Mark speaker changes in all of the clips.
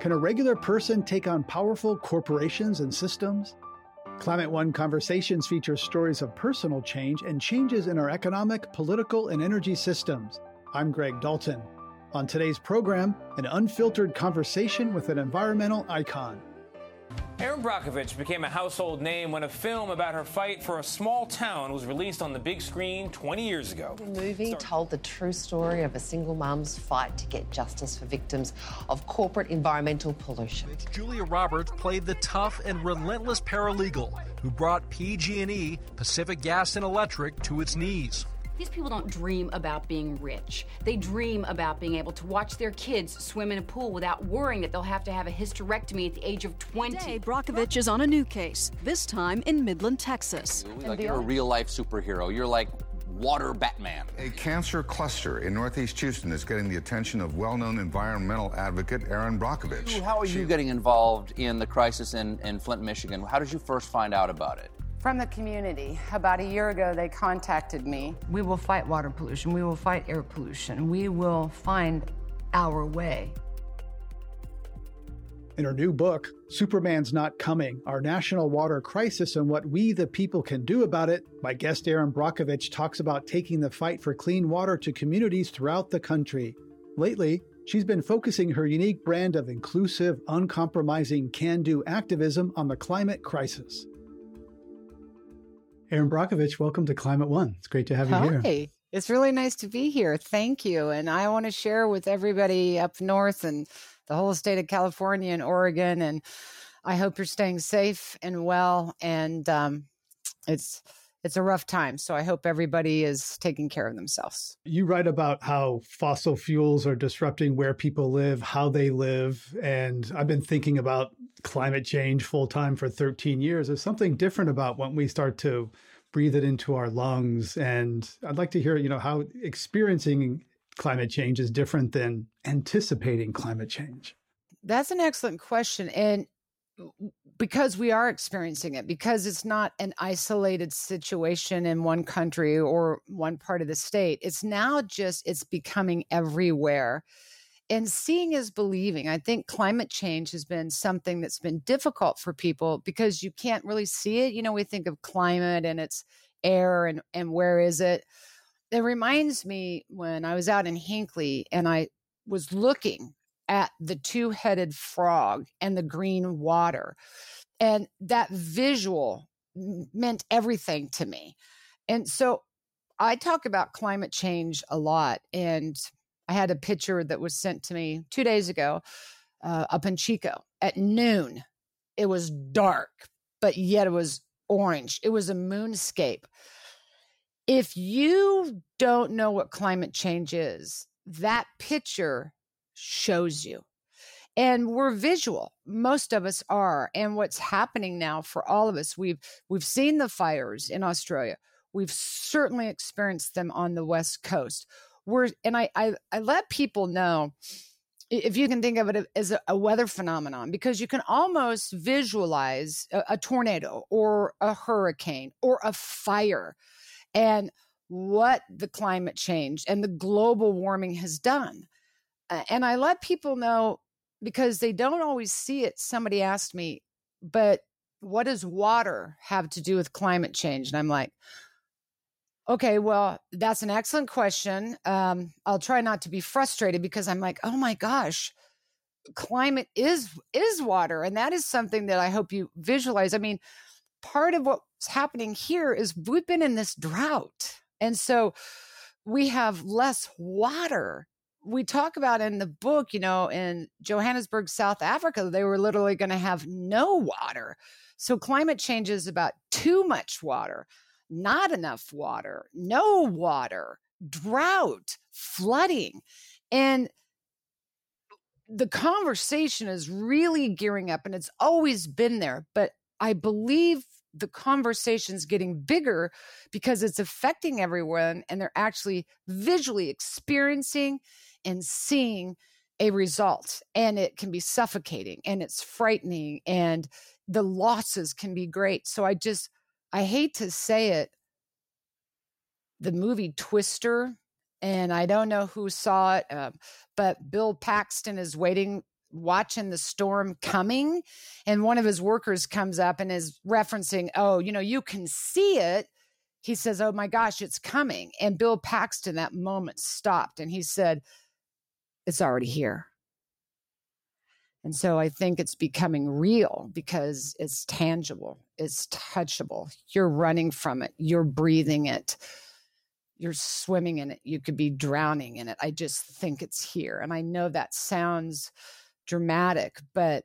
Speaker 1: Can a regular person take on powerful corporations and systems? Climate One Conversations features stories of personal change and changes in our economic, political, and energy systems. I'm Greg Dalton. On today's program, an unfiltered conversation with an environmental icon.
Speaker 2: Erin Brockovich became a household name when a film about her fight for a small town was released on the big screen 20 years ago.
Speaker 3: The movie told the true story of a single mum's fight to get justice for victims of corporate environmental pollution.
Speaker 4: Julia Roberts played the tough and relentless paralegal who brought PG&E, Pacific Gas and Electric, to its knees.
Speaker 5: These people don't dream about being rich. They dream about being able to watch their kids swim in a pool without worrying that they'll have to have a hysterectomy at the age of 20.
Speaker 6: Today, Brockovich is on a new case, this time in Midland, Texas.
Speaker 7: Like you're a real life superhero. You're like water Batman.
Speaker 8: A cancer cluster in Northeast Houston is getting the attention of well known environmental advocate Erin Brockovich.
Speaker 7: How are you getting involved in the crisis in, in Flint, Michigan? How did you first find out about it?
Speaker 9: From the community. About a year ago, they contacted me.
Speaker 10: We will fight water pollution. We will fight air pollution. We will find our way.
Speaker 1: In her new book, Superman's Not Coming Our National Water Crisis and What We the People Can Do About It, my guest Erin Brockovich talks about taking the fight for clean water to communities throughout the country. Lately, she's been focusing her unique brand of inclusive, uncompromising can do activism on the climate crisis. Erin Brockovich, welcome to Climate One. It's great to have you
Speaker 9: Hi.
Speaker 1: here.
Speaker 9: It's really nice to be here. Thank you. And I want to share with everybody up north and the whole state of California and Oregon. And I hope you're staying safe and well. And um, it's it's a rough time. So I hope everybody is taking care of themselves.
Speaker 1: You write about how fossil fuels are disrupting where people live, how they live. And I've been thinking about climate change full time for 13 years. There's something different about when we start to breathe it into our lungs. And I'd like to hear, you know, how experiencing climate change is different than anticipating climate change.
Speaker 9: That's an excellent question. And because we are experiencing it, because it's not an isolated situation in one country or one part of the state, it's now just, it's becoming everywhere and seeing is believing. I think climate change has been something that's been difficult for people because you can't really see it. You know, we think of climate and it's air and, and where is it? It reminds me when I was out in Hinckley and I was looking at the two headed frog and the green water. And that visual meant everything to me. And so I talk about climate change a lot. And I had a picture that was sent to me two days ago uh, up in Chico at noon. It was dark, but yet it was orange. It was a moonscape. If you don't know what climate change is, that picture shows you. And we're visual. Most of us are. And what's happening now for all of us, we've we've seen the fires in Australia. We've certainly experienced them on the West Coast. We're and I I, I let people know if you can think of it as a, weather phenomenon, because you can almost visualize a, a tornado or a hurricane or a fire and what the climate change and the global warming has done. And I let people know because they don't always see it. Somebody asked me, but what does water have to do with climate change? And I'm like, okay, well, that's an excellent question. Um, I'll try not to be frustrated because I'm like, oh my gosh, climate is is water, and that is something that I hope you visualize. I mean, part of what's happening here is we've been in this drought, and so we have less water we talk about in the book, you know, in Johannesburg, South Africa, they were literally going to have no water. So climate change is about too much water, not enough water, no water, drought, flooding. And the conversation is really gearing up and it's always been there. But I believe the conversation's getting bigger because it's affecting everyone and they're actually visually experiencing and seeing a result and it can be suffocating and it's frightening and the losses can be great. So i just i hate to say it the movie twister and i don't know who saw it uh, but bill paxton is waiting watching the storm coming and one of his workers comes up and is referencing oh you know you can see it. He says oh my gosh it's coming. And bill paxton that moment stopped and he said it's already here. And so i think it's becoming real because it's tangible it's touchable. You're running from it you're breathing it you're swimming in it you could be drowning in it. I just think it's here and i know that sounds dramatic, but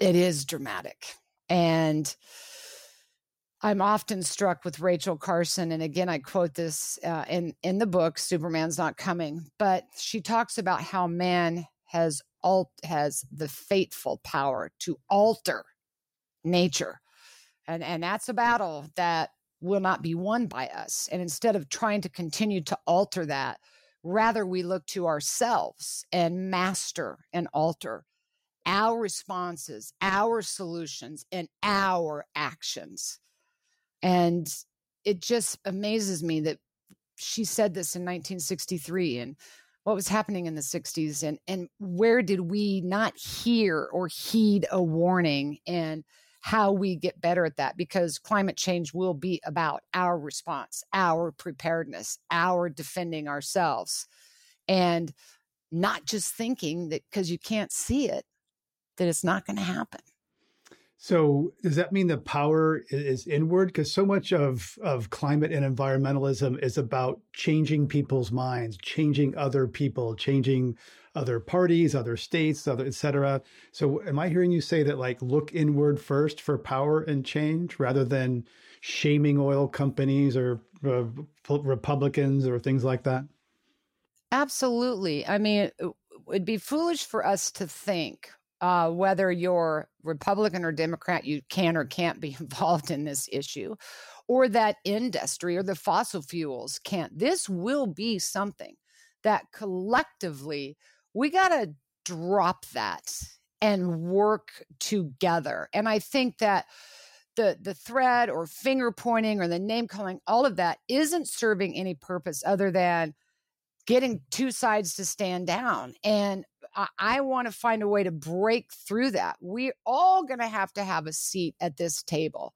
Speaker 9: it is dramatic. And I'm often struck with Rachel Carson, and again, I quote this uh, in in the book "Superman's Not Coming," but she talks about how man has alt has the fateful power to alter nature, and and that's a battle that will not be won by us. And instead of trying to continue to alter that, rather we look to ourselves and master and alter our responses, our solutions, and our actions. And it just amazes me that she said this in 1963 and what was happening in the 60s and and where did we not hear or heed a warning and how we get better at that because climate change will be about our response, our preparedness, our defending ourselves and not just thinking that because you can't see it that it's not going to happen.
Speaker 1: So does that mean the power is inward? Because so much of of climate and environmentalism is about changing people's minds, changing other people, changing other parties, other states, other et cetera. So am I hearing you say that like look inward first for power and change rather than shaming oil companies or uh, Republicans or things like that?
Speaker 9: Absolutely. I mean, it'd be foolish for us to think uh, whether you're Republican or Democrat, you can or can't be involved in this issue, or that industry or the fossil fuels can't. This will be something that collectively we got to drop that and work together. And I think that the the thread or finger pointing or the name calling, all of that isn't serving any purpose other than getting two sides to stand down. And I, I want to find a way to break through that. We're all going to have to have a seat at this table.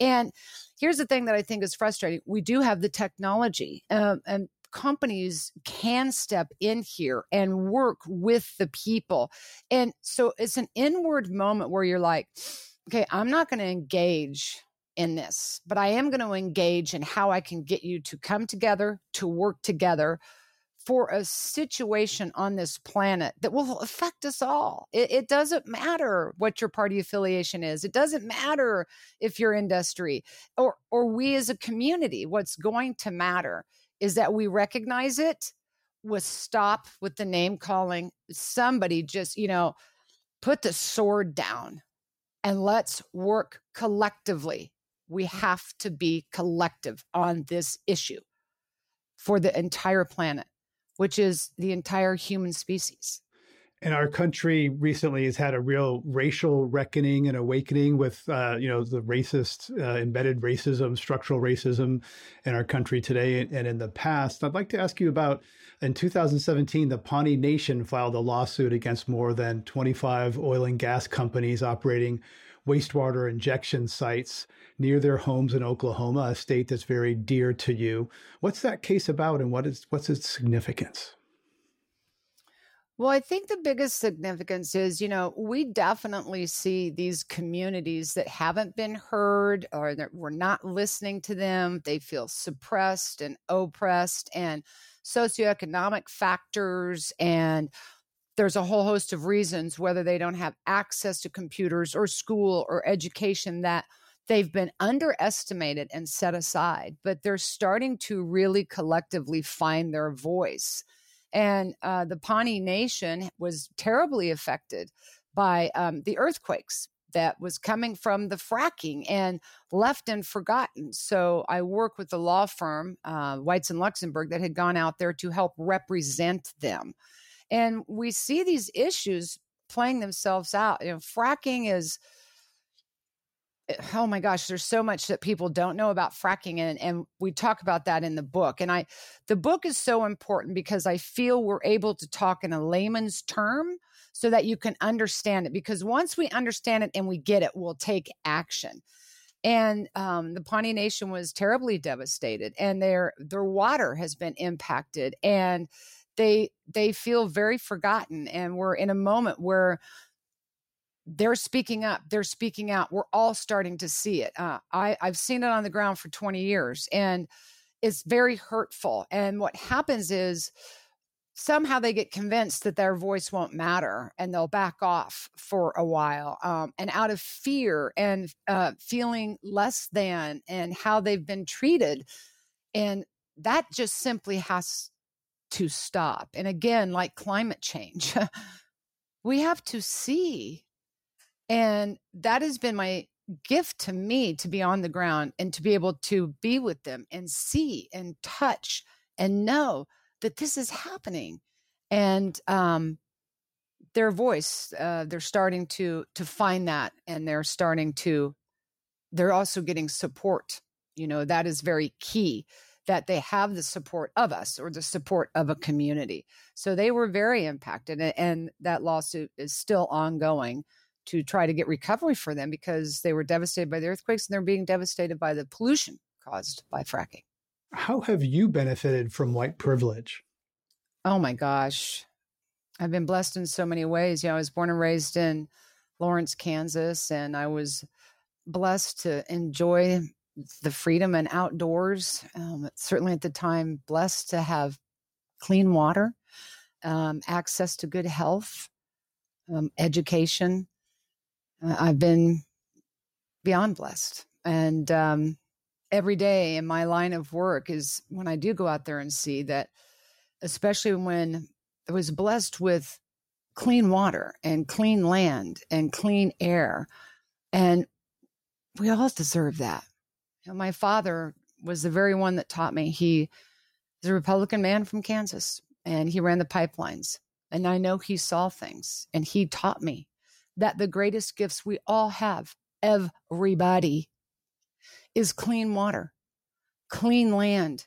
Speaker 9: And here's the thing that I think is frustrating we do have the technology, um, and companies can step in here and work with the people. And so it's an inward moment where you're like, okay, I'm not going to engage in this, but I am going to engage in how I can get you to come together, to work together for a situation on this planet that will affect us all. It, it, doesn't matter what your party affiliation is. It doesn't matter if your industry or or we as a community. What's going to matter is that we recognize it. With stop with the name calling. Somebody just you know put the sword down and let's work collectively. We have to be collective on this issue for the entire planet which is the entire human species.
Speaker 1: And our country recently has had a real racial reckoning and awakening with, uh, you know, the racist, uh, embedded racism, structural racism in our country today and in the past. I'd like to ask you about in 2017, the Pawnee Nation filed a lawsuit against more than 25 oil and gas companies operating wastewater injection sites near their homes in Oklahoma, a state that's very dear to you. What's that case about and what is what's its significance?
Speaker 9: Well, I think the biggest significance is, you know, we definitely see these communities that haven't been heard or that we're not listening to them. They feel suppressed and oppressed and socioeconomic factors and there's a whole host of reasons whether they don't have access to computers or school or education that they've been underestimated and set aside, but they're starting to really collectively find their voice. And uh, the Pawnee Nation was terribly affected by um, the earthquakes that was coming from the fracking and left and forgotten. So I work with the law firm, uh, Weitz and Luxenberg, that had gone out there to help represent them. And we see these issues playing themselves out. You know, fracking is Eh, oh my gosh there's so much that people don't know about fracking and, and we talk about that in the book and i the book is so important because i feel we're able to talk in a layman's term so that you can understand it. Because once we understand it and we get it, we'll take action. And um, the Pawnee Nation was terribly devastated, and their their water has been impacted, and they they feel very forgotten. And we're in a moment where they're speaking up they're speaking out we're all starting to see it uh, I, i've seen it on the ground for 20 years and it's very hurtful and what happens is somehow they get convinced that their voice won't matter and they'll back off for a while um, and out of fear and uh, feeling less than and how they've been treated and that just simply has to stop and again like climate change we have to see and that has been my gift to me to be on the ground and to be able to be with them and see and touch and know that this is happening. And um, their voice, uh, they're starting to to find that, and they're starting to. They're also getting support. You know that is very key that they have the support of us or the support of a community. So they were very impacted, and that lawsuit is still ongoing to try to get recovery for them because they were devastated by the earthquakes and they're being devastated by the pollution caused by fracking.
Speaker 1: How have you benefited from white privilege?
Speaker 9: Oh my gosh. I've been blessed in so many ways. You know, I was born and raised in Lawrence, Kansas, and I was blessed to enjoy the freedom and outdoors. Um, certainly at the time, blessed to have clean water, um, access to good health, um, education, I've been beyond blessed. And um, every day in my line of work is when I do go out there and see that, especially when I was blessed with clean water and clean land and clean air. And we all deserve that. My father was the very one that taught me. He is a Republican man from Kansas and he ran the pipelines. And I know he saw things and he taught me that the greatest gifts we all have, everybody, is clean water, clean land,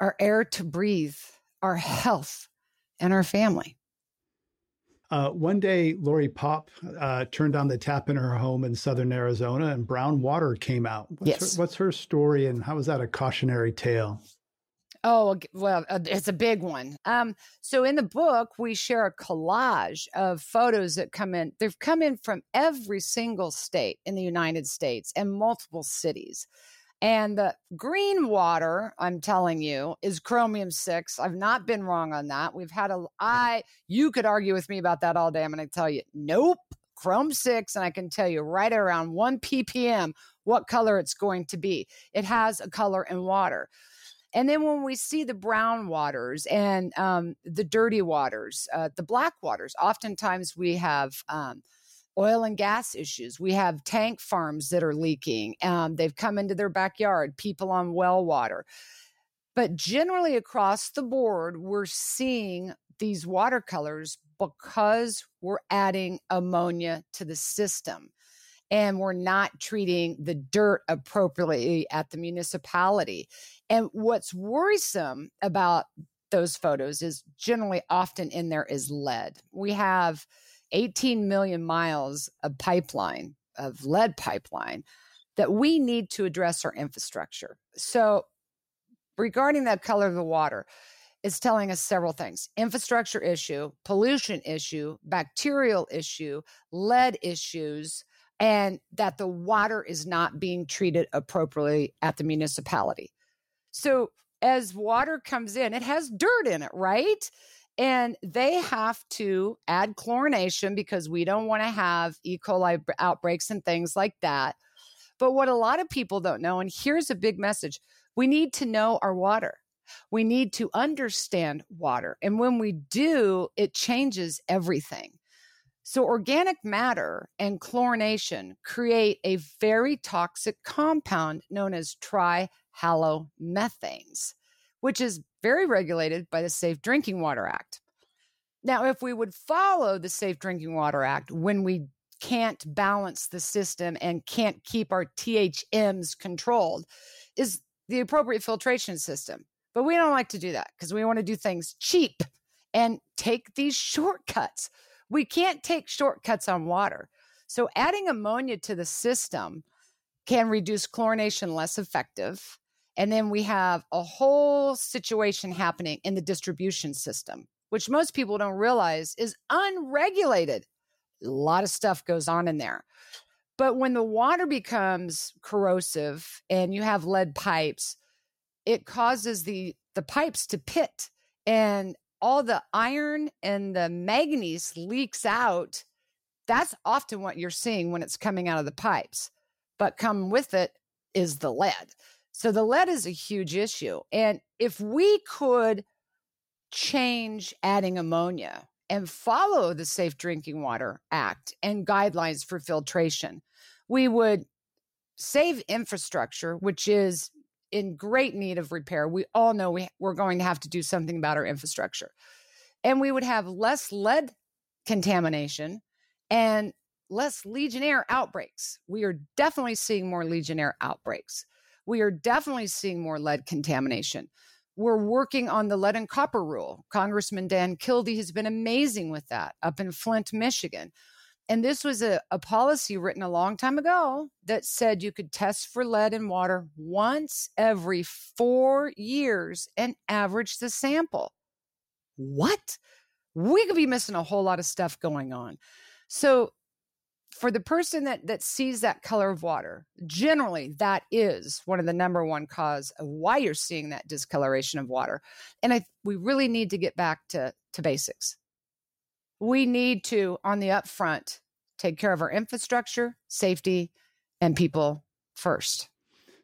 Speaker 9: our air to breathe, our health, and our family.
Speaker 1: Uh, one day, Lori Popp uh, turned on the tap in her home in southern Arizona and brown water came out. What's,
Speaker 9: yes.
Speaker 1: her, what's her story and how is that a cautionary tale?
Speaker 9: Oh, well, uh, it's a big one. Um, so in the book, we share a collage of photos that come in. They've come in from every single state in the United States and multiple cities. And the green water, I'm telling you, is chromium six. I've not been wrong on that. We've had a I you could argue with me about that all day. I'm going to tell you, nope, chrome six, and I can tell you right around one ppm what color it's going to be. It has a color in water. And then when we see the brown waters and um, the dirty waters, uh, the black waters, oftentimes we have um, oil and gas issues. We have tank farms that are leaking. Um, they've come into their backyard, people on well water. But generally across the board, we're seeing these watercolors because we're adding ammonia to the system and we're not treating the dirt appropriately at the municipality. And what's worrisome about those photos is generally often in there is lead. We have 18 million miles of pipeline, of lead pipeline, that we need to address our infrastructure. So, regarding that color of the water, it's telling us several things infrastructure issue, pollution issue, bacterial issue, lead issues, and that the water is not being treated appropriately at the municipality. So as water comes in, it has dirt in it, right? And they have to add chlorination because we don't want to have E. coli outbreaks and things like that. But what a lot of people don't know, and here's a big message we need to know our water. We need to understand water. And when we do, it changes everything. So, organic matter and chlorination create a very toxic compound known as trihalomethanes, which is very regulated by the Safe Drinking Water Act. Now, if we would follow the Safe Drinking Water Act when we can't balance the system and can't keep our THMs controlled, is the appropriate filtration system. But we don't like to do that because we want to do things cheap and take these shortcuts We can't take shortcuts on water. So adding ammonia to the system can reduce chlorination less effective. And then we have a whole situation happening in the distribution system, which most people don't realize is unregulated. A lot of stuff goes on in there. But when the water becomes corrosive and you have lead pipes, it causes the the pipes to pit and all the iron and the manganese leaks out. That's often what you're seeing when it's coming out of the pipes. But come with it is the lead. So the lead is a huge issue. And if we could change adding ammonia and follow the Safe Drinking Water Act and guidelines for filtration, we would save infrastructure, which is in great need of repair. We all know we, we're going to have to do something about our infrastructure. And we would have less lead contamination and less Legionnaire outbreaks. We are definitely seeing more Legionnaire outbreaks. We are definitely seeing more lead contamination. We're working on the lead and copper rule. Congressman Dan Kildee has been amazing with that up in Flint, Michigan. And this was a, a policy written a long time ago that said you could test for lead in water once every four years and average the sample. What? We could be missing a whole lot of stuff going on. So for the person that that sees that color of water generally that is one of the number one cause of why you're seeing that discoloration of water and i we really need to get back to to basics. We need to on the upfront take care of our infrastructure safety and people first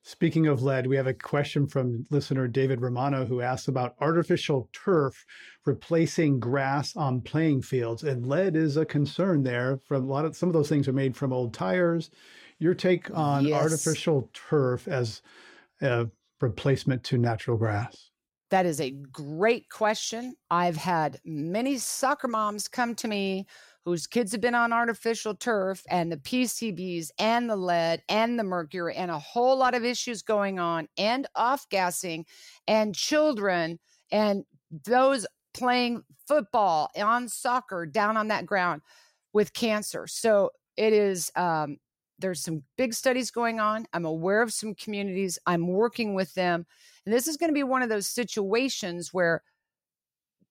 Speaker 1: Speaking of lead, we have a question from listener David Romano who asks about artificial turf replacing grass on playing fields. And lead is a concern there. From a lot of some of those things are made from old tires. Your take on yes. artificial turf as a replacement to natural grass?
Speaker 9: That is a great question. I've had many soccer moms come to me whose kids have been on artificial turf and the PCBs and the lead and the mercury and a whole lot of issues going on and off gassing and children and those playing football on soccer down on that ground with cancer. So it is um, there's some big studies going on. I'm aware of some communities. I'm working with them. And this is going to be one of those situations where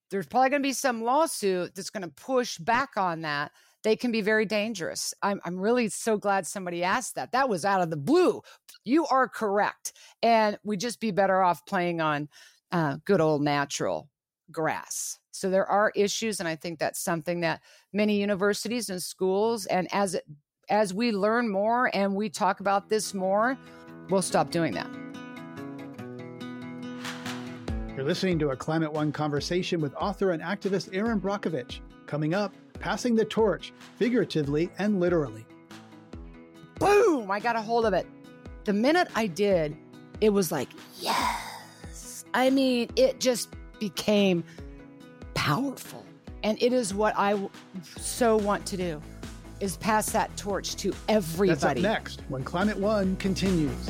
Speaker 9: there's probably going to be some lawsuit that's going to push back on that. They can be very dangerous. I'm, I'm really so glad somebody asked that. That was out of the blue. You are correct. And we'd just be better off playing on uh, good old natural grass. So there are issues. And I think that's something that many universities and schools, and as as we learn more and we talk about this more, we'll stop doing that.
Speaker 1: You're listening to a Climate One conversation with author and activist Erin Brockovich. Coming up, passing the torch, figuratively and literally.
Speaker 9: Boom! I got a hold of it. The minute I did, it was like, yes. I mean, it just became powerful. And it is what I so want to do is pass that torch to everybody.
Speaker 1: That's up next when Climate One continues.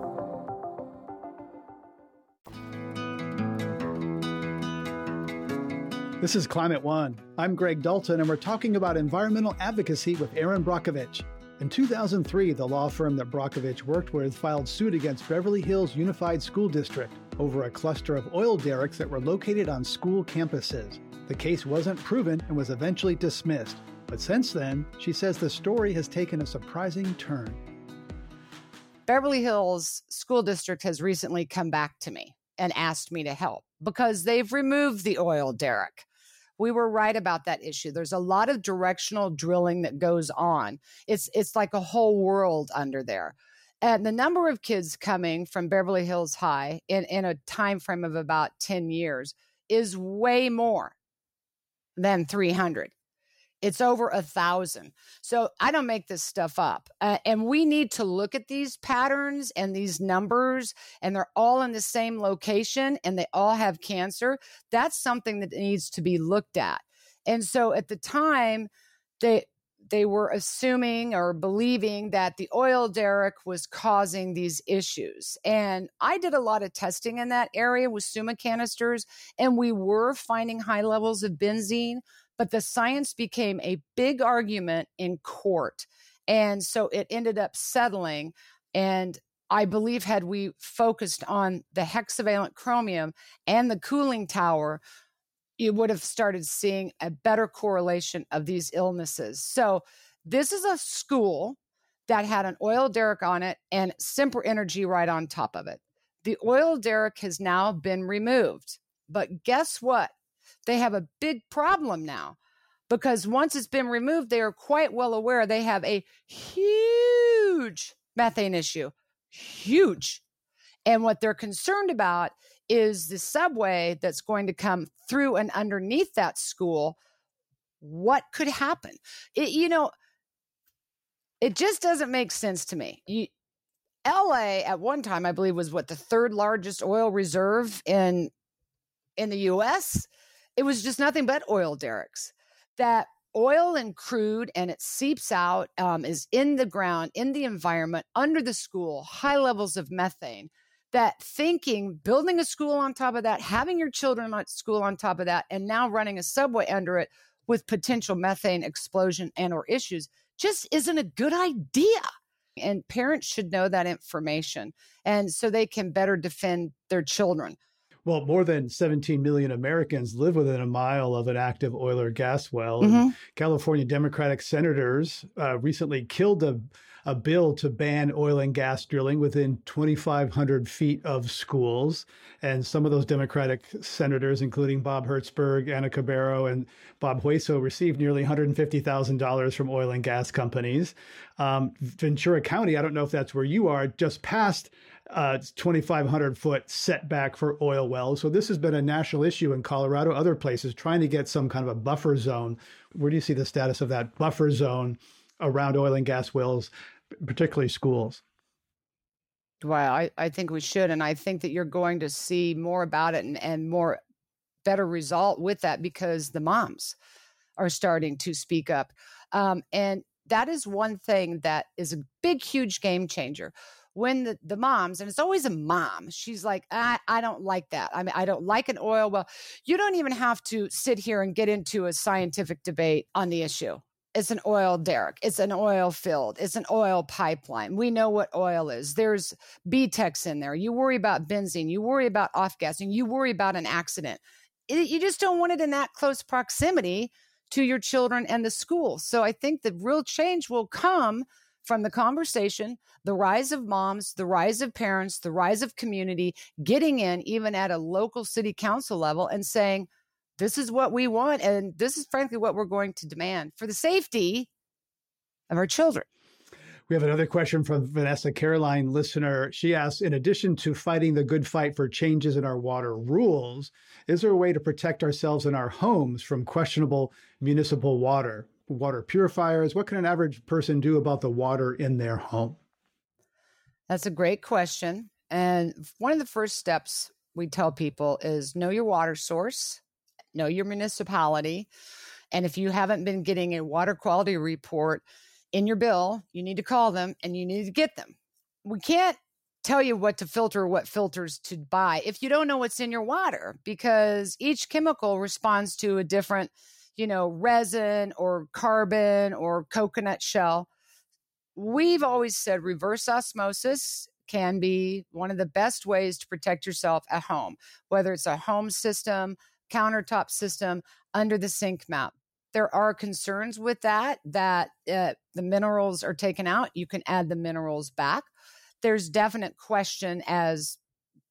Speaker 1: This is Climate One. I'm Greg Dalton, and we're talking about environmental advocacy with Erin Brockovich. In 2003, the law firm that Brockovich worked with filed suit against Beverly Hills Unified School District over a cluster of oil derricks that were located on school campuses. The case wasn't proven and was eventually dismissed. But since then, she says the story has taken a surprising turn.
Speaker 9: Beverly Hills School District has recently come back to me and asked me to help because they've removed the oil derrick we were right about that issue. There's a lot of directional drilling that goes on. It's it's like a whole world under there. And the number of kids coming from Beverly Hills High in, in a time frame of about 10 years is way more than 300 it's over a thousand. So I don't make this stuff up. Uh, and we need to look at these patterns and these numbers, and they're all in the same location and they all have cancer. That's something that needs to be looked at. And so at the time, they, they were assuming or believing that the oil derrick was causing these issues. And I did a lot of testing in that area with Summa canisters, and we were finding high levels of benzene, but the science became a big argument in court. And so it ended up settling. And I believe, had we focused on the hexavalent chromium and the cooling tower, you would have started seeing a better correlation of these illnesses. So, this is a school that had an oil derrick on it and Sempra Energy right on top of it. The oil derrick has now been removed. But guess what? They have a big problem now because once it's been removed, they are quite well aware they have a huge methane issue. Huge. And what they're concerned about is the subway that's going to come through and underneath that school. What could happen? It, you know, it just doesn't make sense to me. You, LA at one time, I believe, was what the third largest oil reserve in in the U.S. It was just nothing but oil derricks. That oil and crude and it seeps out um, is in the ground in the environment under the school high levels of methane. That thinking building a school on top of that having your children at school on top of that and now running a subway under it with potential methane explosion and or issues just isn't a good idea. And parents should know that information and so they can better defend their children
Speaker 1: well, more than 17 million Americans live within a mile of an active oil or gas well. Mm-hmm. California Democratic senators uh, recently killed a a bill to ban oil and gas drilling within 2,500 feet of schools. And some of those Democratic senators, including Bob Hertzberg, Anna Caballero, and Bob Hueso, received nearly $150,000 from oil and gas companies. Um, Ventura County, I don't know if that's where you are, just passed uh, 2,500 foot setback for oil wells. So this has been a national issue in Colorado, other places, trying to get some kind of a buffer zone. Where do you see the status of that buffer zone around oil and gas wells, particularly schools?
Speaker 9: Well, I, I think we should. And I think that you're going to see more about it and, and more better result with that because the moms are starting to speak up. Um, and that is one thing that is a big, huge game changer. When the, the moms, and it's always a mom, she's like, I, I don't like that. I mean, I don't like an oil well. You don't even have to sit here and get into a scientific debate on the issue it's an oil derrick. It's an oil field. It's an oil pipeline. We know what oil is. There's BTEX in there. You worry about benzene. You worry about off gassing. You worry about an accident. It, you just don't want it in that close proximity to your children and the school. So I think the real change will come from the conversation, the rise of moms, the rise of parents, the rise of community, getting in even at a local city council level and saying, this is what we want. And this is frankly what we're going to demand for the safety of our children.
Speaker 1: We have another question from Vanessa Caroline, listener. She asks In addition to fighting the good fight for changes in our water rules, is there a way to protect ourselves in our homes from questionable municipal water? Water purifiers? What can an average person do about the water in their home?
Speaker 9: That's a great question. And one of the first steps we tell people is know your water source, know your municipality. And if you haven't been getting a water quality report in your bill, you need to call them and you need to get them. We can't tell you what to filter, what filters to buy if you don't know what's in your water because each chemical responds to a different, you know, resin or carbon or coconut shell. We've always said reverse osmosis can be one of the best ways to protect yourself at home, whether it's a home system, countertop system under the sink mount. There are concerns with that, that uh, the minerals are taken out. You can add the minerals back. There's definite question as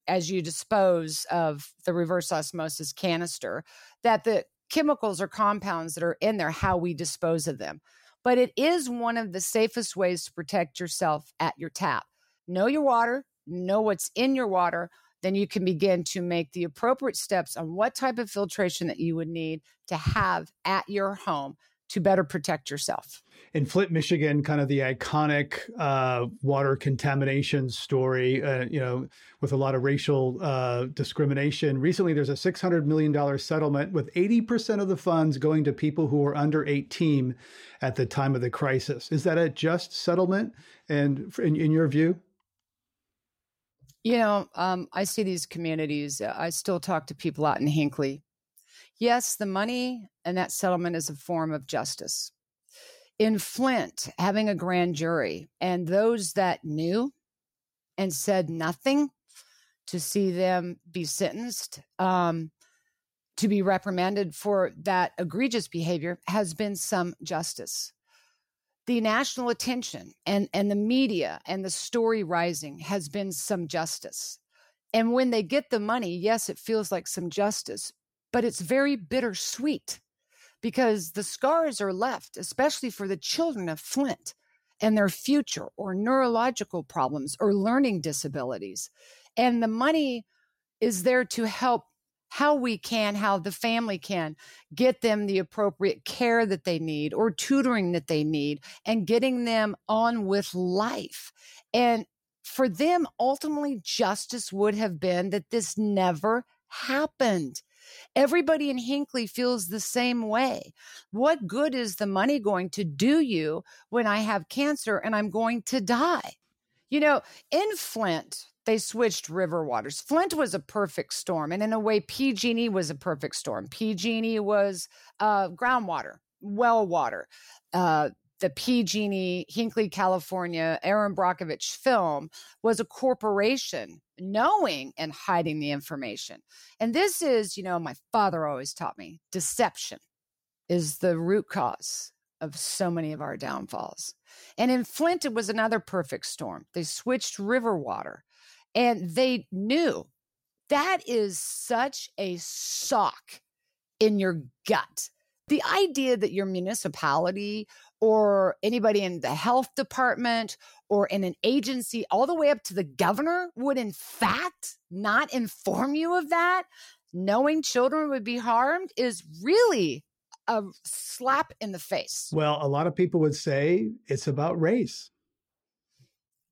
Speaker 9: as you dispose of the reverse osmosis canister that the chemicals or compounds that are in there, how we dispose of them. But it is one of the safest ways to protect yourself at your tap. Know your water, know what's in your water, then you can begin to make the appropriate steps on what type of filtration that you would need to have at your home to better protect yourself.
Speaker 1: In Flint, Michigan, kind of the iconic uh, water contamination story, uh, you know, with a lot of racial uh, discrimination. Recently, there's a $600 million settlement with 80% of the funds going to people who were under 18 at the time of the crisis. Is that a just settlement? And in, in your view?
Speaker 9: You know, um, I see these communities. Uh, I still talk to people out in Hinckley. Yes, the money and that settlement is a form of justice. In Flint, having a grand jury and those that knew and said nothing to see them be sentenced, um, to be reprimanded for that egregious behavior has been some justice the national attention and, and the media and the story rising has been some justice. And when they get the money, yes, it feels like some justice, but it's very bittersweet because the scars are left, especially for the children of Flint and their future or neurological problems or learning disabilities. And the money is there to help how we can, how the family can get them the appropriate care that they need or tutoring that they need and getting them on with life. And for them, ultimately, justice would have been that this never happened. Everybody in Hinckley feels the same way. What good is the money going to do you when I have cancer and I'm going to die? You know, in Flint, they switched river waters. Flint was a perfect storm, and in a way, PG&E was a perfect storm. PG&E was uh, groundwater, well water. Uh, the PG&E Hinckley, California, Erin Brockovich film was a corporation knowing and hiding the information. And this is, you know, my father always taught me deception is the root cause of so many of our downfalls. And in Flint, it was another perfect storm. They switched river water and they knew that is such a sock in your gut. The idea that your municipality or anybody in the health department or in an agency, all the way up to the governor, would in fact not inform you of that, knowing children would be harmed, is really a slap in the face.
Speaker 1: Well, a lot of people would say it's about race.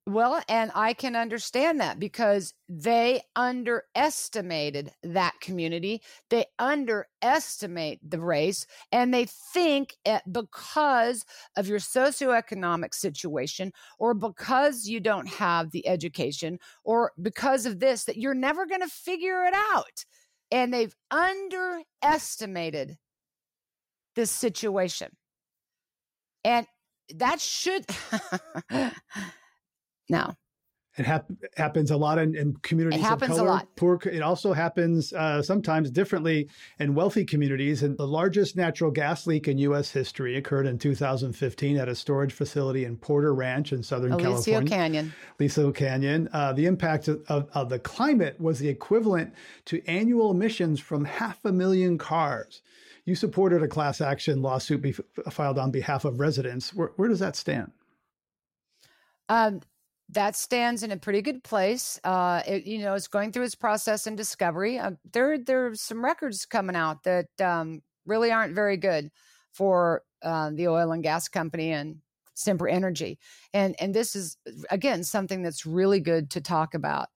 Speaker 9: Well, and I can understand that because they underestimated that community. They underestimate the race, and they think because of your socioeconomic situation, or because you don't have the education, or because of this, that you're never going to figure it out. And they've underestimated this situation. And that should. No.
Speaker 1: It hap- happens a lot in, in communities.
Speaker 9: It happens
Speaker 1: of color,
Speaker 9: a lot.
Speaker 1: Poor. It also happens uh, sometimes differently in wealthy communities. And the largest natural gas leak in U.S. history occurred in 2015 at a storage facility in Porter Ranch in Southern
Speaker 9: Aliso
Speaker 1: California.
Speaker 9: Canyon.
Speaker 1: Aliso Canyon. Uh, the impact of, of, of the climate was the equivalent to annual emissions from half a million cars. You supported a class action lawsuit be- filed on behalf of residents. Where, where does that stand?
Speaker 9: Um, that stands in a pretty good place. Uh, it, you know, it's going through its process and discovery. Uh, there, are some records coming out that um, really aren't very good for uh, the oil and gas company and Sempra Energy. And and this is again something that's really good to talk about.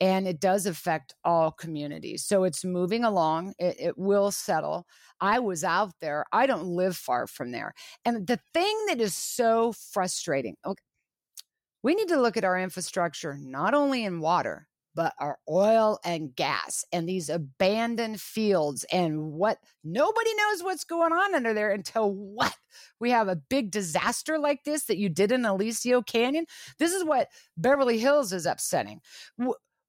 Speaker 9: And it does affect all communities. So it's moving along. It, it will settle. I was out there. I don't live far from there. And the thing that is so frustrating, okay, we need to look at our infrastructure not only in water, but our oil and gas and these abandoned fields and what nobody knows what's going on under there until what we have a big disaster like this that you did in Aliso Canyon. This is what Beverly Hills is upsetting.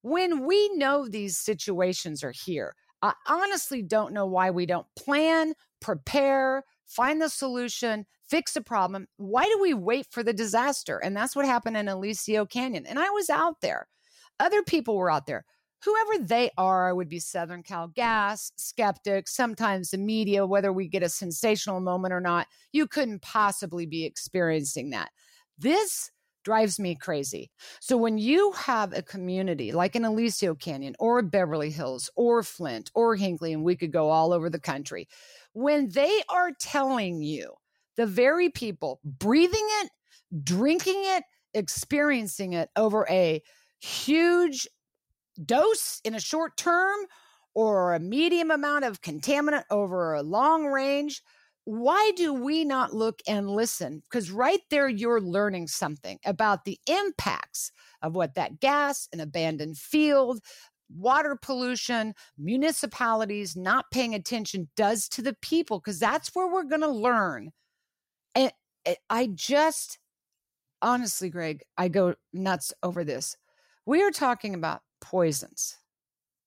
Speaker 9: When we know these situations are here, I honestly don't know why we don't plan, prepare, find the solution, fix a problem. Why do we wait for the disaster? And that's what happened in Aliso Canyon. And I was out there. Other people were out there. Whoever they are would be Southern Cal Gas, skeptics, sometimes the media, whether we get a sensational moment or not. You couldn't possibly be experiencing that. This drives me crazy. So when you have a community like an Aliso Canyon or Beverly Hills or Flint or Hinckley, and we could go all over the country, when they are telling you the very people breathing it, drinking it, experiencing it over a huge dose in a short term or a medium amount of contaminant over a long range, why do we not look and listen? Because right there, you're learning something about the impacts of what that gas, an abandoned field, water pollution, municipalities not paying attention does to the people, because that's where we're going to learn. And I just, honestly, Greg, I go nuts over this. We are talking about poisons.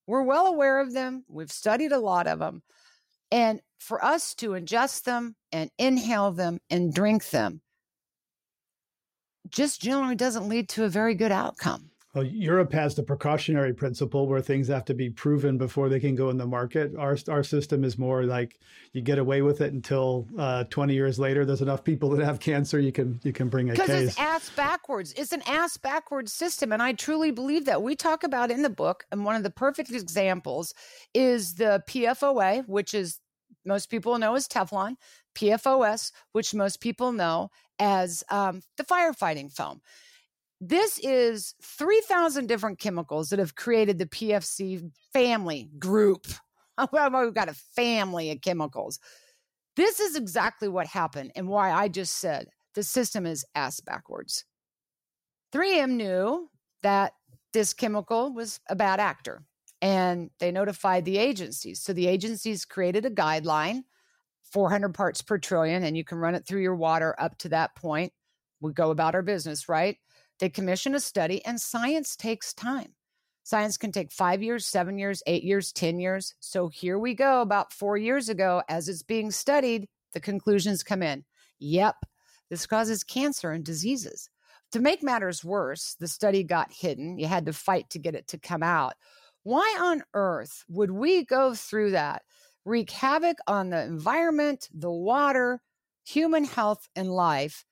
Speaker 9: We're well aware of them, we've studied a lot of them. And for us to ingest them and inhale them and drink them just generally doesn't lead to a very good outcome.
Speaker 1: Well, Europe has the precautionary principle where things have to be proven before they can go in the market. Our our system is more like you get away with it until uh, 20 years later. There's enough people that have cancer, you can you can bring a case.
Speaker 9: Because it's ass backwards. It's an ass backwards system, and I truly believe that. We talk about in the book, and one of the perfect examples is the PFOA, which is most people know as Teflon, PFOS, which most people know as um, the firefighting foam. This is 3,000 different chemicals that have created the PFC family group. We've got a family of chemicals. This is exactly what happened and why I just said the system is ass backwards. 3M knew that this chemical was a bad actor and they notified the agencies. So the agencies created a guideline 400 parts per trillion, and you can run it through your water up to that point. We go about our business, right? They commission a study, and science takes time. Science can take five years, seven years, eight years, 10 years. So here we go, about four years ago, as it's being studied, the conclusions come in. Yep, this causes cancer and diseases. To make matters worse, the study got hidden. You had to fight to get it to come out. Why on earth would we go through that, wreak havoc on the environment, the water, human health, and life,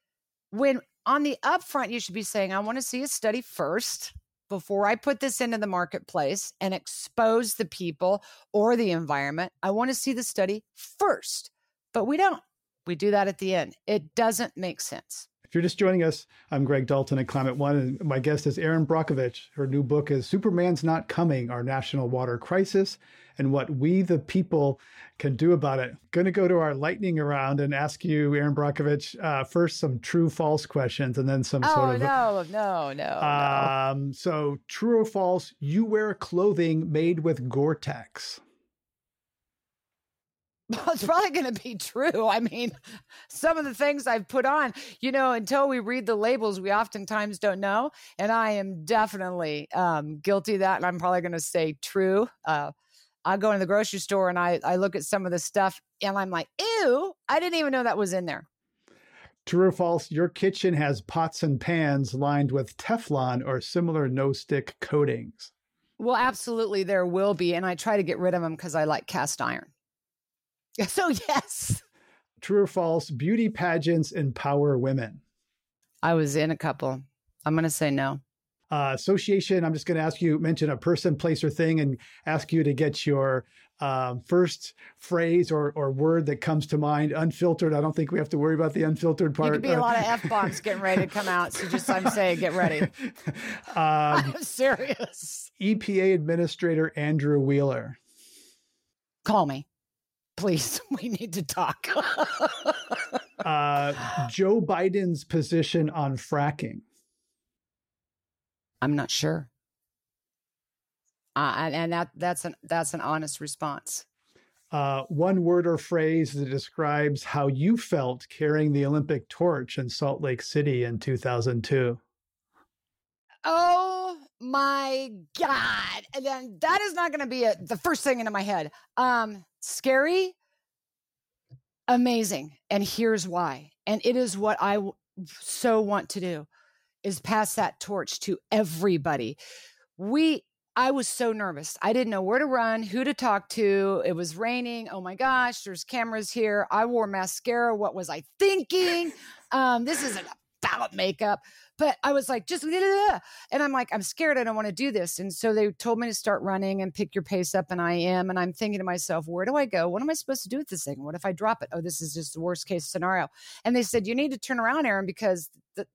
Speaker 9: when on the upfront, you should be saying, I want to see a study first before I put this into the marketplace and expose the people or the environment. I want to see the study first, but we don't. We do that at the end. It doesn't make sense.
Speaker 1: If you're just joining us, I'm Greg Dalton at Climate One, and my guest is Erin Brockovich. Her new book is Superman's Not Coming Our National Water Crisis and What We the People Can Do About It. Going to go to our lightning round and ask you, Erin Brockovich, uh, first some true false questions and then some
Speaker 9: oh,
Speaker 1: sort of.
Speaker 9: no, no, no.
Speaker 1: Um,
Speaker 9: no.
Speaker 1: So, true or false, you wear clothing made with Gore Tex.
Speaker 9: Well, it's probably going to be true. I mean, some of the things I've put on, you know, until we read the labels, we oftentimes don't know. And I am definitely um, guilty of that. And I'm probably going to say true. Uh, I go into the grocery store and I, I look at some of the stuff and I'm like, ew, I didn't even know that was in there.
Speaker 1: True or false, your kitchen has pots and pans lined with Teflon or similar no stick coatings.
Speaker 9: Well, absolutely, there will be. And I try to get rid of them because I like cast iron. So, yes.
Speaker 1: True or false, beauty pageants empower women?
Speaker 9: I was in a couple. I'm going to say no.
Speaker 1: Uh, association, I'm just going to ask you, mention a person, place, or thing, and ask you to get your um, first phrase or, or word that comes to mind, unfiltered. I don't think we have to worry about the unfiltered part.
Speaker 9: You could be a lot of F bombs getting ready to come out. So just I'm saying, get ready. Um, I'm serious.
Speaker 1: EPA Administrator Andrew Wheeler.
Speaker 9: Call me please, we need to talk.
Speaker 1: uh, Joe Biden's position on fracking.
Speaker 9: I'm not sure. Uh, and that that's an that's an honest response.
Speaker 1: Uh, one word or phrase that describes how you felt carrying the Olympic torch in Salt Lake City in 2002.
Speaker 9: Oh my god! And then that is not going to be a, the first thing into my head. Um, scary, amazing, and here's why. And it is what I w- so want to do is pass that torch to everybody. We I was so nervous. I didn't know where to run, who to talk to. It was raining. Oh my gosh, there's cameras here. I wore mascara. What was I thinking? Um, this is a ballot makeup. But I was like, just, and I'm like, I'm scared. I don't want to do this. And so they told me to start running and pick your pace up. And I am. And I'm thinking to myself, where do I go? What am I supposed to do with this thing? What if I drop it? Oh, this is just the worst case scenario. And they said, you need to turn around, Erin, because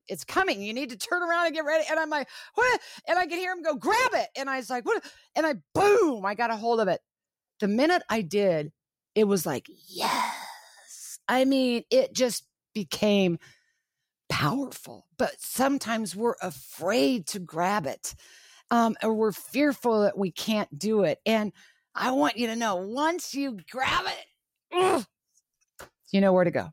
Speaker 9: it's coming. You need to turn around and get ready. And I'm like, what? And I can hear him go, grab it. And I was like, what? And I, boom, I got a hold of it. The minute I did, it was like, yes. I mean, it just became powerful, but sometimes we're afraid to grab it um, or we're fearful that we can't do it. And I want you to know once you grab it, ugh, you know where to go.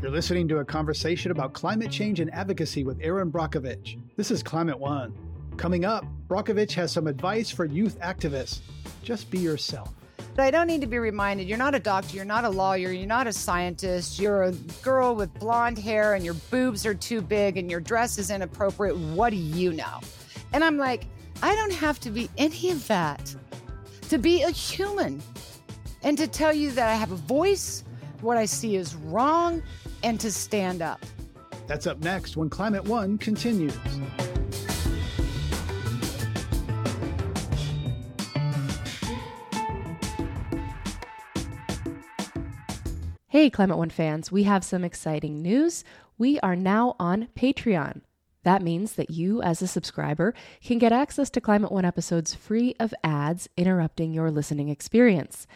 Speaker 1: You're listening to a conversation about climate change and advocacy with Erin Brockovich. This is Climate One. Coming up, Brockovich has some advice for youth activists. Just be yourself.
Speaker 9: But I don't need to be reminded you're not a doctor, you're not a lawyer, you're not a scientist, you're a girl with blonde hair and your boobs are too big and your dress is inappropriate. What do you know? And I'm like, I don't have to be any of that to be a human and to tell you that I have a voice, what I see is wrong, and to stand up.
Speaker 1: That's up next when Climate One continues.
Speaker 11: Hey, Climate One fans, we have some exciting news. We are now on Patreon. That means that you, as a subscriber, can get access to Climate One episodes free of ads interrupting your listening experience.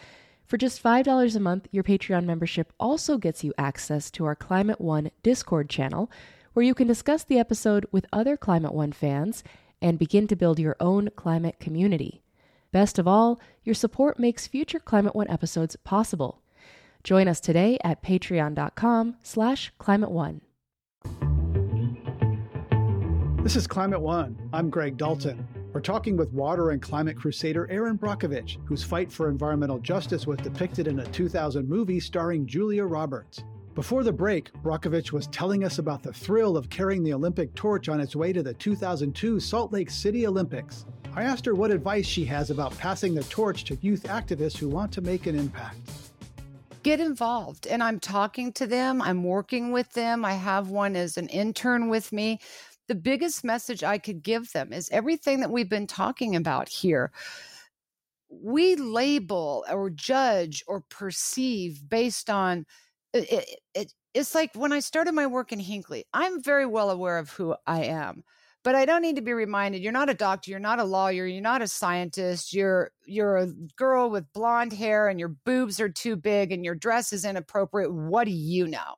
Speaker 11: For just $5 a month, your Patreon membership also gets you access to our Climate One Discord channel, where you can discuss the episode with other Climate One fans and begin to build your own climate community. Best of all, your support makes future Climate One episodes possible. Join us today at patreon.com slash climate one.
Speaker 1: This is Climate One. I'm Greg Dalton. We're talking with water and climate crusader Erin Brockovich, whose fight for environmental justice was depicted in a 2000 movie starring Julia Roberts. Before the break, Brockovich was telling us about the thrill of carrying the Olympic torch on its way to the 2002 Salt Lake City Olympics. I asked her what advice she has about passing the torch to youth activists who want to make an impact
Speaker 9: get involved. And I'm talking to them, I'm working with them. I have one as an intern with me. The biggest message I could give them is everything that we've been talking about here. We label or judge or perceive based on it, it, it it's like when I started my work in Hinckley, I'm very well aware of who I am but I don't need to be reminded you're not a doctor, you're not a lawyer, you're not a scientist, you're you're a girl with blonde hair and your boobs are too big and your dress is inappropriate. What do you know?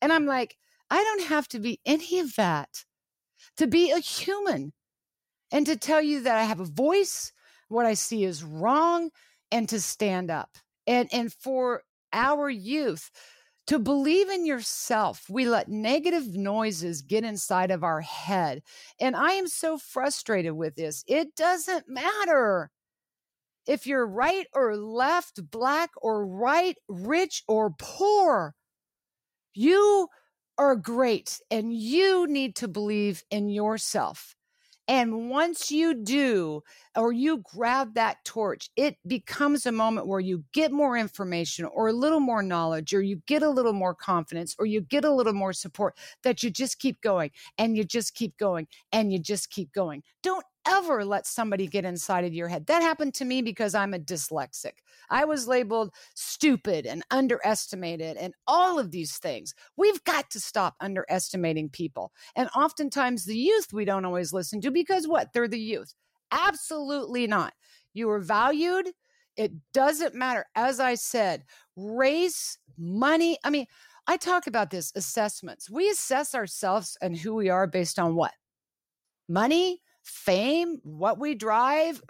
Speaker 9: And I'm like, I don't have to be any of that to be a human and to tell you that I have a voice, what I see is wrong, and to stand up. And and for our youth, to believe in yourself. We let negative noises get inside of our head. And I am so frustrated with this. It doesn't matter if you're right or left, black or white, rich or poor. You are great and you need to believe in yourself. And once you do, or you grab that torch, it becomes a moment where you get more information or a little more knowledge, or you get a little more confidence, or you get a little more support that you just keep going and you just keep going and you just keep going. Don't ever let somebody get inside of your head. That happened to me because I'm a dyslexic. I was labeled stupid and underestimated and all of these things. We've got to stop underestimating people. And oftentimes the youth we don't always listen to because what? They're the youth. Absolutely not. You are valued. It doesn't matter. As I said, race, money. I mean, I talk about this assessments. We assess ourselves and who we are based on what? Money, fame, what we drive.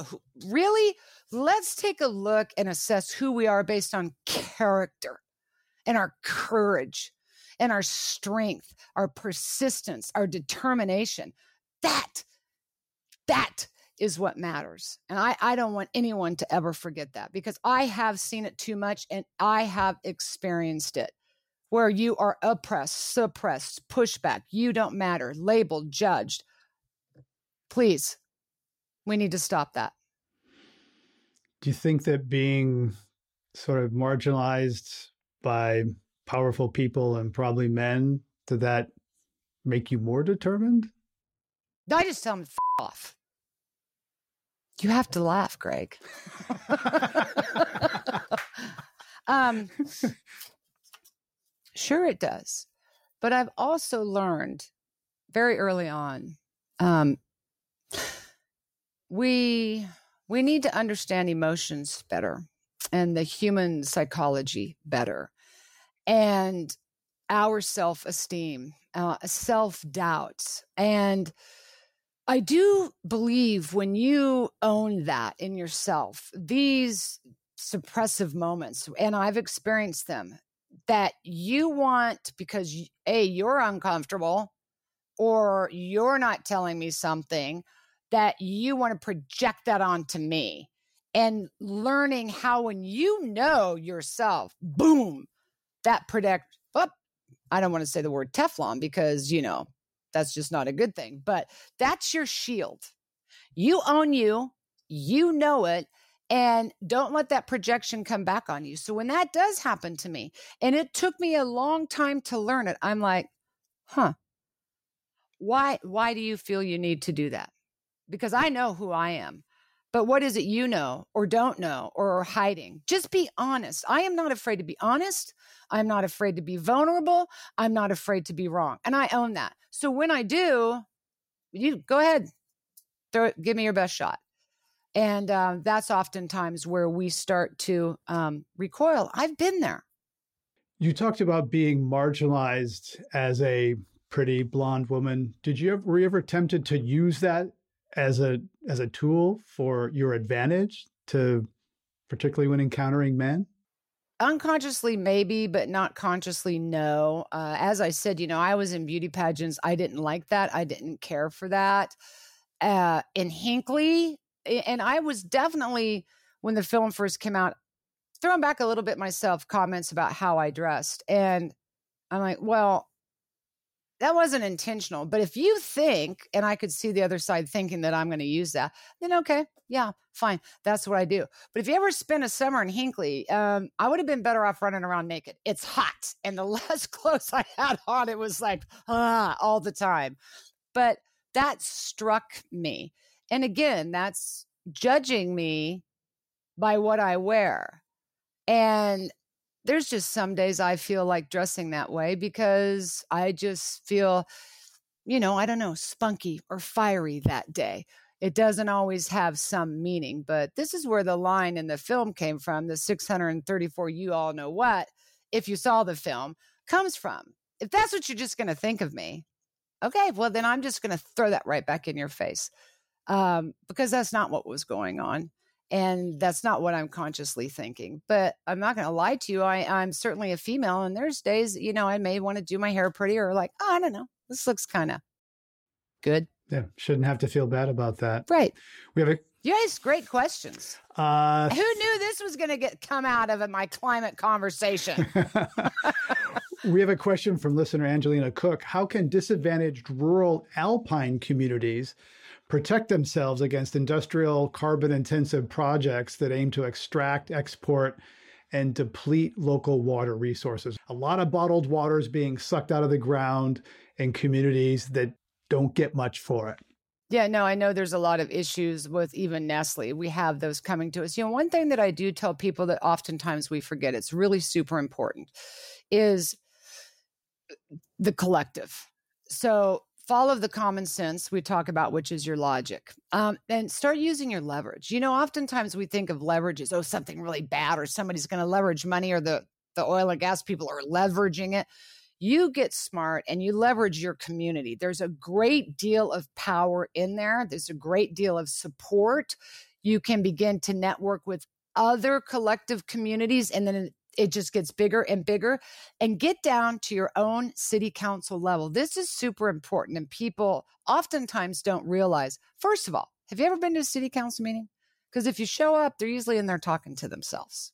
Speaker 9: Really, let's take a look and assess who we are based on character and our courage and our strength, our persistence, our determination. That, that is what matters. And I, I don't want anyone to ever forget that because I have seen it too much and I have experienced it where you are oppressed, suppressed, pushback, you don't matter, labeled, judged Please, we need to stop that.
Speaker 1: Do you think that being sort of marginalized by powerful people and probably men, did that make you more determined?
Speaker 9: I just tell them F- off. You have to laugh, Greg. um, sure, it does. But I've also learned very early on um, we we need to understand emotions better and the human psychology better and our self-esteem uh, self-doubt and i do believe when you own that in yourself these suppressive moments and i've experienced them that you want because a you're uncomfortable or you're not telling me something that you want to project that onto me and learning how when you know yourself boom that oh, i don't want to say the word teflon because you know that's just not a good thing but that's your shield. You own you you know it and don't let that projection come back on you. So when that does happen to me and it took me a long time to learn it i'm like huh. Why why do you feel you need to do that because i know who i am but what is it you know or don't know or are hiding? Just be honest. I am not afraid to be honest. I'm not afraid to be vulnerable. I'm not afraid to be wrong and i own that. So when i do you go ahead throw give me your best shot. And uh, that's oftentimes where we start to um, recoil. I've been there.
Speaker 1: You talked about being marginalized as a pretty blonde woman. Did you ever, were you ever tempted to use that as a as a tool for your advantage to particularly when encountering men?
Speaker 9: Unconsciously, maybe, but not consciously, no. Uh, as I said, you know, I was in beauty pageants. I didn't like that. I didn't care for that. Uh, in Hinckley, and I was definitely, when the film first came out, throwing back a little bit myself comments about how I dressed. And I'm like, well, that wasn't intentional. But if you think, and I could see the other side thinking that I'm going to use that, then okay, yeah, fine. That's what I do. But if you ever spent a summer in Hinckley, um, I would have been better off running around naked. It's hot. And the less clothes I had on, it was like, ah, all the time. But that struck me. And again, that's judging me by what I wear. And there's just some days I feel like dressing that way because I just feel, you know, I don't know, spunky or fiery that day. It doesn't always have some meaning, but this is where the line in the film came from the 634 you all know what, if you saw the film, comes from. If that's what you're just going to think of me, okay, well, then I'm just going to throw that right back in your face um, because that's not what was going on and that's not what i'm consciously thinking but i'm not going to lie to you I, i'm certainly a female and there's days you know i may want to do my hair prettier or like oh, i don't know this looks kind of good
Speaker 1: yeah shouldn't have to feel bad about that
Speaker 9: right
Speaker 1: we have a
Speaker 9: Yes, great questions. Uh, Who knew this was going to get come out of my climate conversation?
Speaker 1: we have a question from listener Angelina Cook. How can disadvantaged rural alpine communities protect themselves against industrial carbon intensive projects that aim to extract, export, and deplete local water resources. A lot of bottled water is being sucked out of the ground in communities that don't get much for it.
Speaker 9: Yeah, no, I know there's a lot of issues with even Nestle. We have those coming to us. You know, one thing that I do tell people that oftentimes we forget, it's really super important, is the collective. So follow the common sense we talk about, which is your logic, um, and start using your leverage. You know, oftentimes we think of leverage as oh something really bad, or somebody's going to leverage money, or the the oil and gas people are leveraging it. You get smart and you leverage your community. There's a great deal of power in there. There's a great deal of support. You can begin to network with other collective communities, and then it just gets bigger and bigger and get down to your own city council level. This is super important and people oftentimes don't realize. First of all, have you ever been to a city council meeting? Because if you show up, they're usually in there talking to themselves.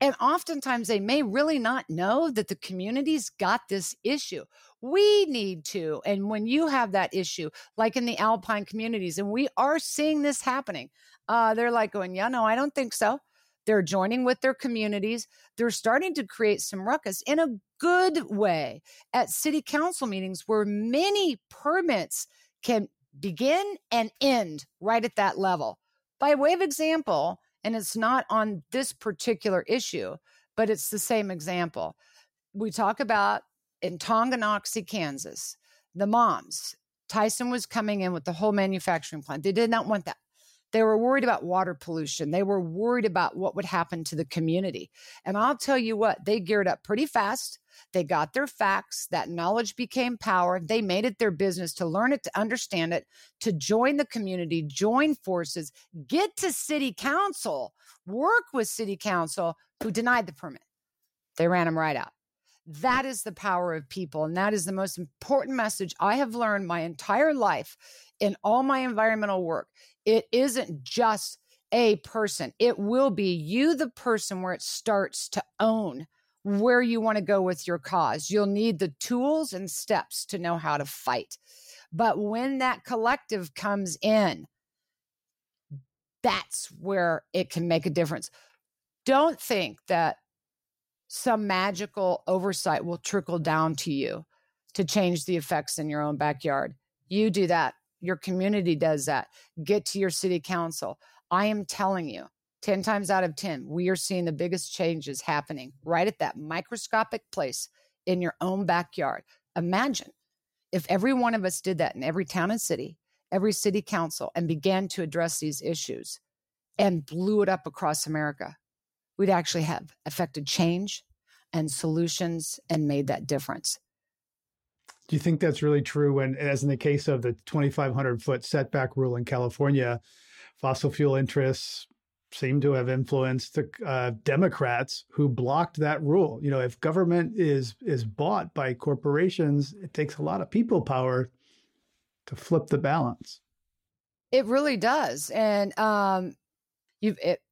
Speaker 9: And oftentimes they may really not know that the community's got this issue. We need to. And when you have that issue, like in the Alpine communities, and we are seeing this happening, uh, they're like going, yeah, no, I don't think so They're joining with their communities. They're starting to create some ruckus in a good way at city council meetings where many permits can begin and end right at that level. By way of example, and it's not on this particular issue, but it's the same example. We talk about in Tonganoxie, Kansas, the moms. Tyson was coming in with the whole manufacturing plant. They did not want that. They were worried about water pollution. They were worried about what would happen to the community. And I'll tell you what, they geared up pretty fast. They got their facts. That knowledge became power. They made it their business to learn it, to understand it, to join the community, join forces, get to city council, work with city council who denied the permit. They ran them right out. That is the power of people. And that is the most important message I have learned my entire life in all my environmental work. It isn't just a person, it will be you, the person, where it starts to own where you want to go with your cause. You'll need the tools and steps to know how to fight. But when that collective comes in, that's where it can make a difference. Don't think that some magical oversight will trickle down to you to change the effects in your own backyard. You do that. Your community does that. Get to your city council. I am telling you, 10 times out of 10, we are seeing the biggest changes happening right at that microscopic place in your own backyard. Imagine if every one of us did that in every town and city, every city council, and began to address these issues and blew it up across America. We'd actually have affected change and solutions and made that difference.
Speaker 1: Do you think that's really true? When, as in the case of the 2,500 foot setback rule in California, fossil fuel interests seem to have influenced the uh, Democrats who blocked that rule. You know, if government is is bought by corporations, it takes a lot of people power to flip the balance.
Speaker 9: It really does, and um, you it,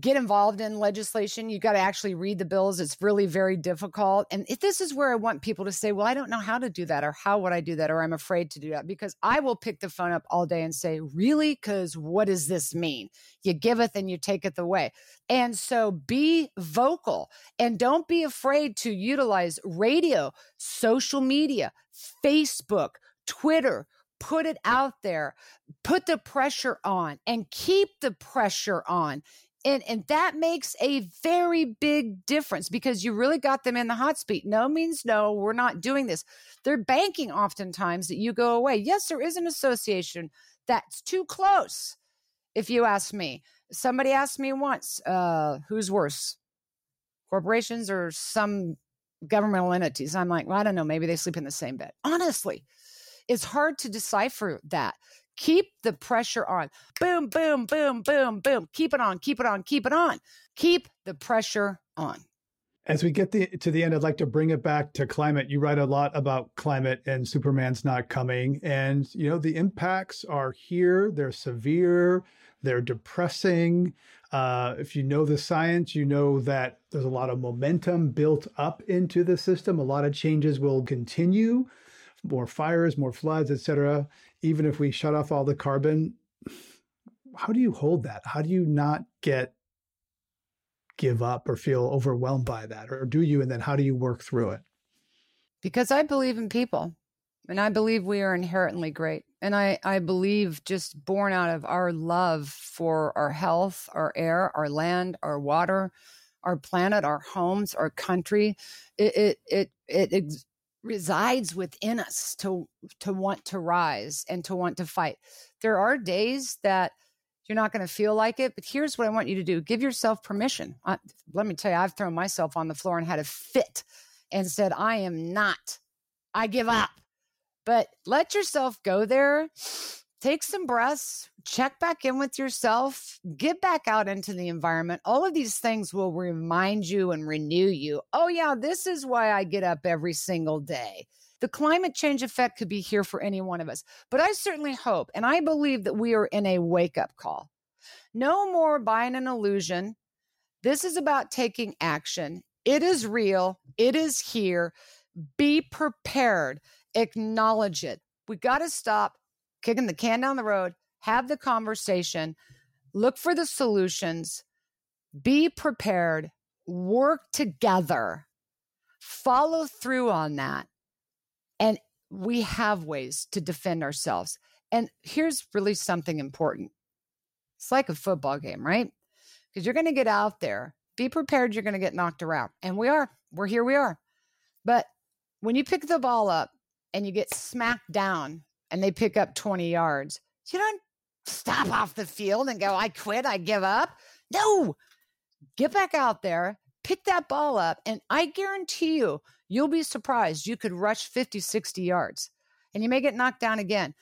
Speaker 9: get involved in legislation. You got to actually read the bills. It's really very difficult. And if this is where I want people to say, well, I don't know how to do that, or how would I do that, or I'm afraid to do that, because I will pick the phone up all day and say, really? Because what does this mean? You giveth and you taketh away. And so be vocal and don't be afraid to utilize radio, social media, Facebook, Twitter, put it out there, put the pressure on, and keep the pressure on and and that makes a very big difference because you really got them in the hot seat. No means no we're not doing this. They're banking oftentimes that you go away. Yes there is an association that's too close if you ask me. Somebody asked me once uh, who's worse corporations or some governmental entities? I'm like well i don't know. Maybe they sleep in the same bed. Honestly it's hard to decipher that Keep the pressure on. Boom, boom, boom, boom, boom. Keep it on, keep it on, keep it on. Keep the pressure on.
Speaker 1: As we get the, to the end, I'd like to bring it back to climate. You write a lot about climate and Superman's not coming. And, you know, the impacts are here, they're severe, they're depressing. Uh, if you know the science, you know that there's a lot of momentum built up into the system. A lot of changes will continue more fires, more floods, etc. Even if we shut off all the carbon, how do you hold that? How do you not get give up or feel overwhelmed by that? Or do you? And then how do you work through it?
Speaker 9: Because I believe in people and I believe we are inherently great. And I, I believe just born out of our love for our health, our air, our land, our water, our planet, our homes, our country, it, it, it, it resides within us to to want to rise and to want to fight. There are days that you're not going to feel like it, but here's what I want you to do: give yourself permission. I, let me tell you, I've thrown myself on the floor and had a fit and said, "I am not. I give up." But let yourself go there take some breaths, check back in with yourself, get back out into the environment. All of these things will remind you and renew you. Oh, yeah, this is why I get up every single day. The climate change effect could be here for any one of us. But I certainly hope and I believe that we are in a wake up call. No more buying an illusion. This is about taking action. It is real, it is here. Be prepared, acknowledge it. We got to stop kicking the can down the road, have the conversation, look for the solutions, be prepared, work together, follow through on that. And we have ways to defend ourselves. And here's really something important it's like a football game, right? Because you're going to get out there, be prepared, you're going to get knocked around. And we are, we're here, we are. But when you pick the ball up and you get smacked down and they pick up 20 yards, you don't stop off the field and go, I quit, I give up. No, get back out there, pick that ball up, and I guarantee you, you'll be surprised. You could rush 50, 60 yards and you may get knocked down again.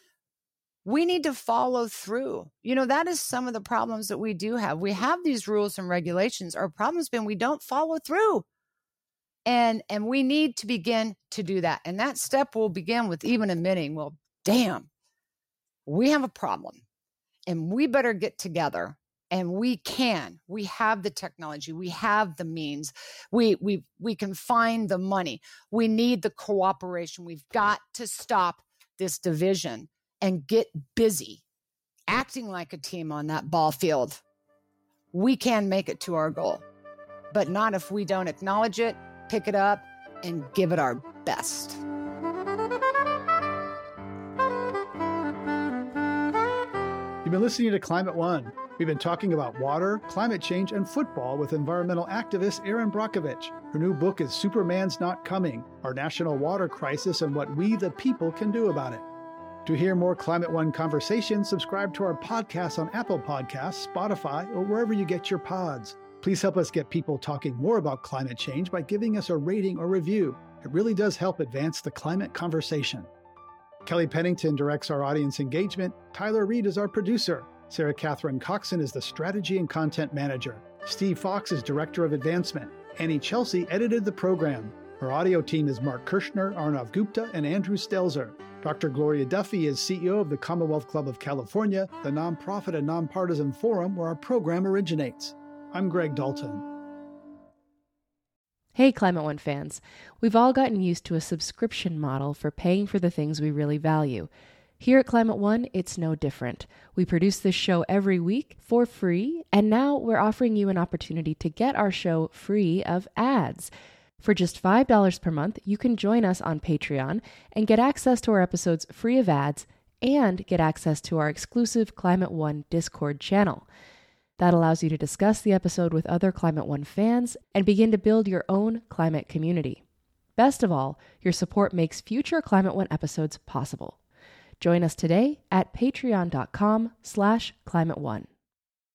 Speaker 9: We need to follow through. You know, that is some of the problems that we do have. We have these rules and regulations. Our problem's been we don't follow through. And and we need to begin to do that. And that step will begin with even admitting, well, damn, we have a problem and we better get together and we can we have the technology we have the means we we we can find the money. We need the cooperation. We've got to stop this division and get busy acting like a team on that ball field. We can make it to our goal but not if we don't acknowledge it pick it up and give it our best
Speaker 1: been listening to Climate One. We've been talking about water, climate change, and football with environmental activist Erin Brockovich. Her new book is Superman's Not Coming Our National Water Crisis and What We the People Can Do About It. To hear more Climate One conversations, subscribe to our podcast on Apple Podcasts, Spotify, or wherever you get your pods. Please help us get people talking more about climate change by giving us a rating or review. It really does help advance the climate conversation. Kelly Pennington directs our audience engagement. Tyler Reed is our producer. Sarah Catherine Coxon is the strategy and content manager. Steve Fox is director of advancement. Anny Celsi edited the program. Our audio team is Mark Kirschner, Arnav Gupta, and Andrew Stelzer. Dr. Gloria Duffy is CEO of the Commonwealth Club of California, the nonprofit and nonpartisan forum where our program originates. I'm Greg Dalton.
Speaker 11: Hey, Climate One fans. We've all gotten used to a subscription model for paying for the things we really value. Here at Climate One, it's no different. We produce this show every week for free, and now we're offering you an opportunity to get our show free of ads. For just $5 per month, you can join us on Patreon and get access to our episodes free of ads and get access to our exclusive Climate One Discord channel. That allows you to discuss the episode with other Climate One fans and begin to build your own climate community. Best of all, your support makes future Climate One episodes possible. Join us today at patreon.com slash climate one.